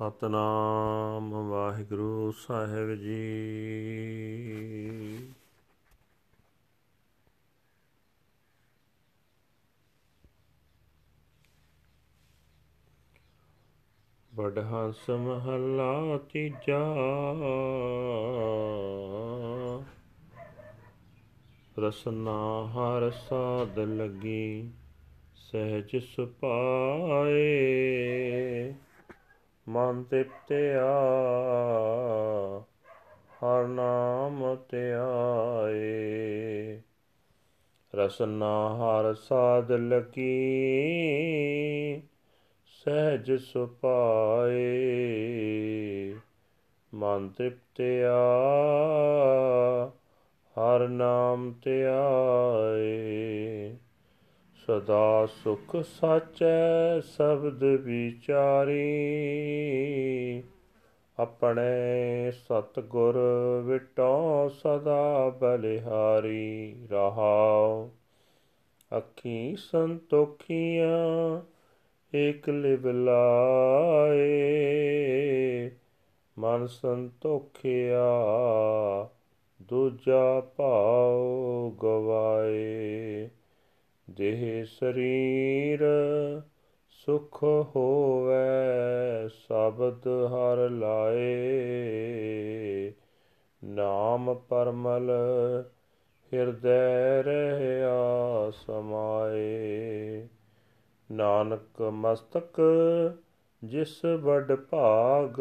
ਸਤਨਾਮ ਵਾਹਿਗੁਰੂ ਸਾਹਿਬ ਜੀ। ਹੰਸ ਮਹਲਾ ਤੀਜਾ। ਰਸਨਾ ਹਰ ਸਾਧ ਲਗੀ ਸਹਿਜ ਸੁਪਾਏ। ਮਨ ਤ੍ਰਿਪਤਿਆ ਹਰ ਨਾਮ ਧਿਆਏ। ਰਸਨਾ ਹਰ ਸਾਧ ਲਕੀ, ਸਹਿਜ ਸੁਪਾਏ ਮਨ ਤ੍ਰਿਪਤਿਆ ਹਰ ਨਾਮ ਧਿਆਏ। ਸਦਾ ਸੁਖ ਸਾਚੈ ਸ਼ਬਦ ਵਿਚਾਰੀ। ਆਪਣੇ ਸਤਗੁਰ ਵਿਟੋ ਸਦਾ ਬਲਿਹਾਰੀ ਰਹਾਉ। ਅੱਖੀ ਸੰਤੋਖੀਆਂ ਏਕ ਲਿਵ ਲਾਏ। ਮਨ ਸੰਤੋਖਿਆ ਦੂਜਾ ਭਾਉ ਗਵਾਏ। ਦੇਹ ਸਰੀਰ ਸੁਖ ਹੋਵੇ, ਸਬਦ ਹਰ ਲਾਏ। ਨਾਮ ਪਰਮਲ ਹਿਰਦੈ ਰਹਿਆ ਸਮਾਏ। ਨਾਨਕ ਮਸਤਕ ਜਿਸ ਵੱਡ ਭਾਗ,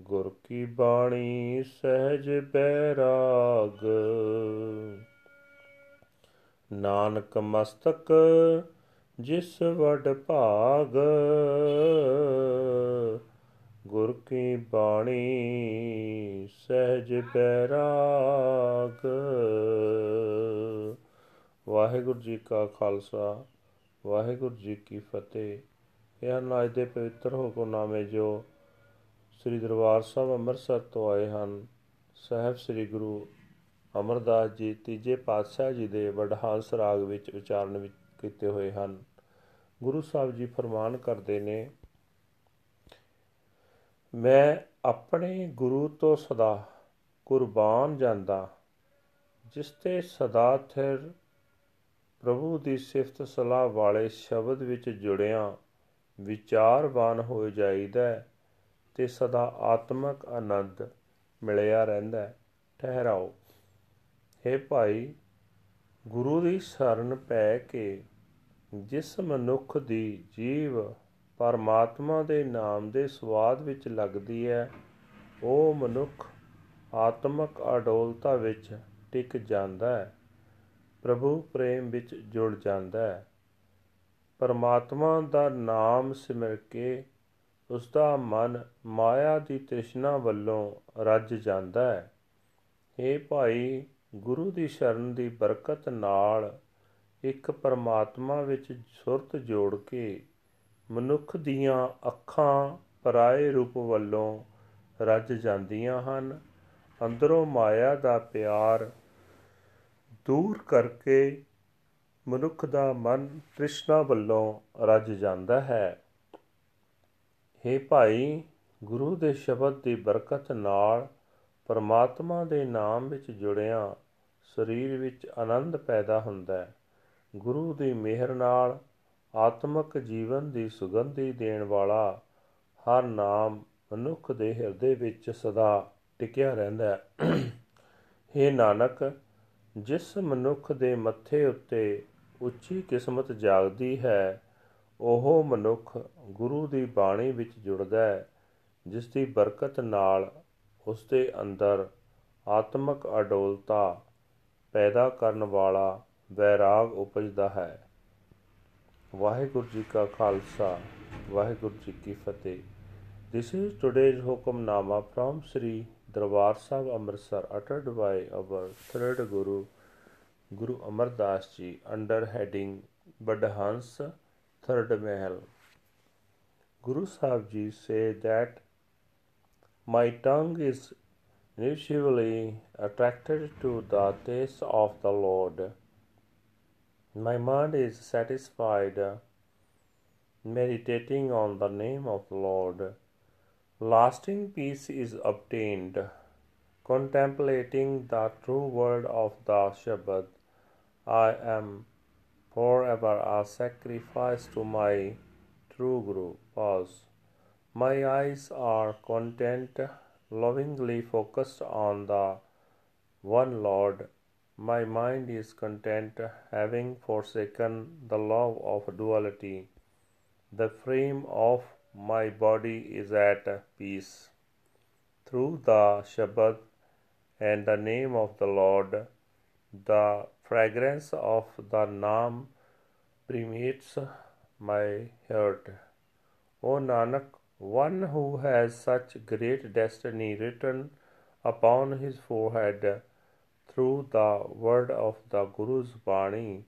ਗੁਰ ਕੀ ਬਾਣੀ ਸਹਿਜ ਬੈਰਾਗ ਨਾਨਕ ਮਸਤਕ ਜਿਸ ਵਡ ਭਾਗ। ਗੁਰ ਕੀ ਬਾਣੀ ਸਹਿਜ ਬੈਰਾਗ। ਵਾਹਿਗੁਰੂ ਜੀ ਕਾ ਖਾਲਸਾ, ਵਾਹਿਗੁਰੂ ਜੀ ਕੀ ਫਤਿਹ। ਇਹ ਹਨ ਅੱਜ ਦੇ ਪਵਿੱਤਰ ਹੁਕਮਨਾਮੇ ਜੋ ਸ੍ਰੀ ਦਰਬਾਰ ਸਾਹਿਬ ਅੰਮ੍ਰਿਤਸਰ ਤੋਂ ਆਏ ਹਨ। ਸਹਿਬ ਸ੍ਰੀ ਗੁਰੂ ਅਮਰਦਾਸ ਜੀ ਤੀਜੇ ਪਾਤਸ਼ਾਹ ਜੀ ਦੇ ਵਡਹਾਂਸ ਰਾਗ ਵਿੱਚ ਉਚਾਰਨ ਵਿੱਚ ਕੀਤੇ ਹੋਏ ਹਨ। ਗੁਰੂ ਸਾਹਿਬ ਜੀ ਫਰਮਾਨ ਕਰਦੇ ਨੇ, ਮੈਂ ਆਪਣੇ ਗੁਰੂ ਤੋਂ ਸਦਾ ਕੁਰਬਾਨ ਜਾਂਦਾ, ਜਿਸ ਤੇ ਸਦਾ ਥਿਰ ਪ੍ਰਭੂ ਦੀ ਸਿਫਤ ਸਲਾਹ ਵਾਲੇ ਸ਼ਬਦ ਵਿੱਚ ਜੁੜਿਆ ਵਿਚਾਰਵਾਨ ਹੋ ਜਾਈਦਾ ਤੇ ਸਦਾ ਆਤਮਿਕ ਆਨੰਦ ਮਿਲਿਆ ਰਹਿੰਦਾ ਹੈ। ਠਹਿਰਾਓ। हे ਭਾਈ, ਗੁਰੂ ਦੀ ਸ਼ਰਨ ਪੈ ਕੇ ਜਿਸ ਮਨੁੱਖ ਦੀ ਜੀਵ ਪਰਮਾਤਮਾ ਦੇ ਨਾਮ ਦੇ ਸਵਾਦ ਵਿੱਚ ਲੱਗਦੀ ਹੈ, ਉਹ ਮਨੁੱਖ ਆਤਮਿਕ ਅਡੋਲਤਾ ਵਿੱਚ ਟਿਕ ਜਾਂਦਾ ਹੈ, ਪ੍ਰਭੂ ਪ੍ਰੇਮ ਵਿੱਚ ਜੁੜ ਜਾਂਦਾ ਹੈ। ਪਰਮਾਤਮਾ ਦਾ ਨਾਮ ਸਿਮਰ ਕੇ ਉਸ ਦਾ ਮਨ ਮਾਇਆ ਦੀ ਤ੍ਰਿਸ਼ਨਾ ਵੱਲੋਂ ਰੱਜ ਜਾਂਦਾ ਹੈ। ਇਹ ਭਾਈ ਗੁਰੂ ਦੀ ਸ਼ਰਨ ਦੀ ਬਰਕਤ ਨਾਲ ਇੱਕ ਪਰਮਾਤਮਾ ਵਿੱਚ ਸੁਰਤ ਜੋੜ ਕੇ ਮਨੁੱਖ ਦੀਆਂ ਅੱਖਾਂ ਪਰਾਏ ਰੂਪ ਵੱਲੋਂ ਰੱਜ ਜਾਂਦੀਆਂ ਹਨ। ਅੰਦਰੋਂ ਮਾਇਆ ਦਾ ਪਿਆਰ ਦੂਰ ਕਰਕੇ ਮਨੁੱਖ ਦਾ ਮਨ ਤ੍ਰਿਸ਼ਨਾ ਵੱਲੋਂ ਰੱਜ ਜਾਂਦਾ ਹੈ। हे ਭਾਈ, ਗੁਰੂ ਦੇ ਸ਼ਬਦ ਦੀ ਬਰਕਤ ਨਾਲ ਪਰਮਾਤਮਾ ਦੇ ਨਾਮ ਵਿੱਚ ਜੁੜਿਆ ਸਰੀਰ ਵਿੱਚ ਆਨੰਦ ਪੈਦਾ ਹੁੰਦਾ ਹੈ। ਗੁਰੂ ਦੀ ਮਿਹਰ ਨਾਲ ਆਤਮਿਕ ਜੀਵਨ ਦੀ ਸੁਗੰਧੀ ਦੇਣ ਵਾਲਾ ਹਰ ਨਾਮ ਮਨੁੱਖ ਦੇ ਹਿਰਦੇ ਵਿੱਚ ਸਦਾ ਟਿਕਿਆ ਰਹਿੰਦਾ ਹੈ। हे ਨਾਨਕ, ਜਿਸ ਮਨੁੱਖ ਦੇ ਮੱਥੇ ਉੱਤੇ ਉੱਚੀ ਕਿਸਮਤ ਜਾਗਦੀ ਹੈ, ਉਹ ਮਨੁੱਖ ਗੁਰੂ ਦੀ ਬਾਣੀ ਵਿੱਚ ਜੁੜਦਾ ਹੈ, ਜਿਸ ਦੀ ਬਰਕਤ ਨਾਲ ਉਸ ਦੇ ਅੰਦਰ ਆਤਮਿਕ ਅਡੋਲਤਾ ਪੈਦਾ ਕਰਨ ਵਾਲਾ ਵੈਰਾਗ ਉਪਜਦਾ ਹੈ ਵਾਹਿਗੁਰੂ ਜੀ ਕਾ ਖਾਲਸਾ ਵਾਹਿਗੁਰੂ ਜੀ ਕੀ ਫਤਿਹ This is today's Hukamnama from Sri Darbar Sahib Amritsar uttered by our third Guru Guru Amar Das Ji under heading Badhans Third Mahal. Guru Sahib Ji say that my tongue is initially attracted to the taste of the Lord. My mind is satisfied meditating on the name of the Lord. Lasting peace is obtained contemplating the true word of the Shabbat. I am forever a sacrifice to my true Guru. Pause. My eyes are content, lovingly focused on the one Lord. My mind is content, having forsaken the love of duality. The frame of my body is at peace. Through the Shabbat and the name of the Lord. The fragrance of the Naam permeates my heart. O Nanak, one who has such great destiny written upon his forehead through the word of the Guru's Bani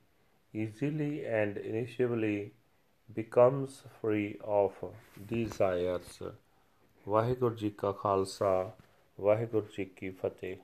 easily and initially becomes free of desires. Waheguru ji ਕਾ ਖਾਲਸਾ ਵਾਹਿਗੁਰੂ ਜੀ ਕੀ ਫਤਿਹ